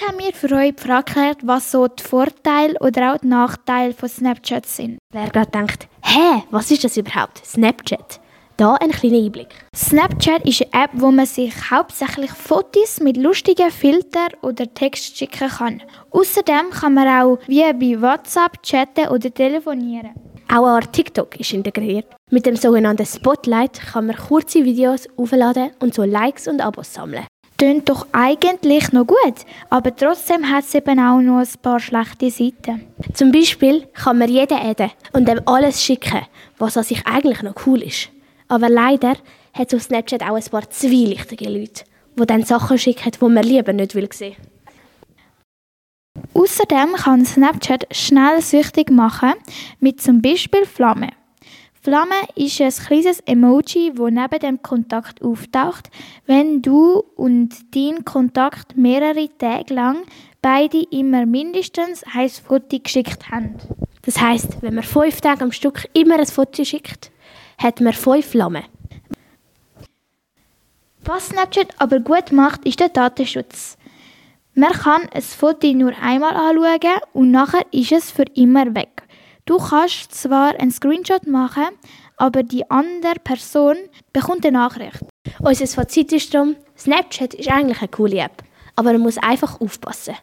Heute haben wir für euch die Frage geklärt, was so die Vorteile oder auch die Nachteile von Snapchat sind. Wer gerade denkt, hä, was ist das überhaupt? Snapchat. Da ein kleiner Einblick. Snapchat ist eine App, wo man sich hauptsächlich Fotos mit lustigen Filtern oder Text schicken kann. Außerdem kann man auch wie bei WhatsApp chatten oder telefonieren. Auch eine TikTok ist integriert. Mit dem sogenannten Spotlight kann man kurze Videos aufladen und so Likes und Abos sammeln. Tönt doch eigentlich noch gut, aber trotzdem hat es eben auch noch ein paar schlechte Seiten. Zum Beispiel kann man jeden adden und dem alles schicken, was an sich eigentlich noch cool ist. Aber leider hat es auf Snapchat auch ein paar zwielichtige Leute, die dann Sachen schicken, die man lieber nicht will sehen Außerdem kann Snapchat schnell süchtig machen, mit zum Beispiel Flamme. Flamme ist ein kleines Emoji, wo neben dem Kontakt auftaucht, wenn du und dein Kontakt mehrere Tage lang beide immer mindestens ein Foto geschickt haben. Das heißt, wenn man fünf Tage am Stück immer ein Foto schickt, hat man fünf Flammen. Was Snapchat aber gut macht, ist der Datenschutz. Man kann ein Foto nur einmal anschauen und nachher ist es für immer weg. Du kannst zwar einen Screenshot machen, aber die andere Person bekommt eine Nachricht. Unser Fazit ist darum, Snapchat ist eigentlich eine coole App, aber man muss einfach aufpassen.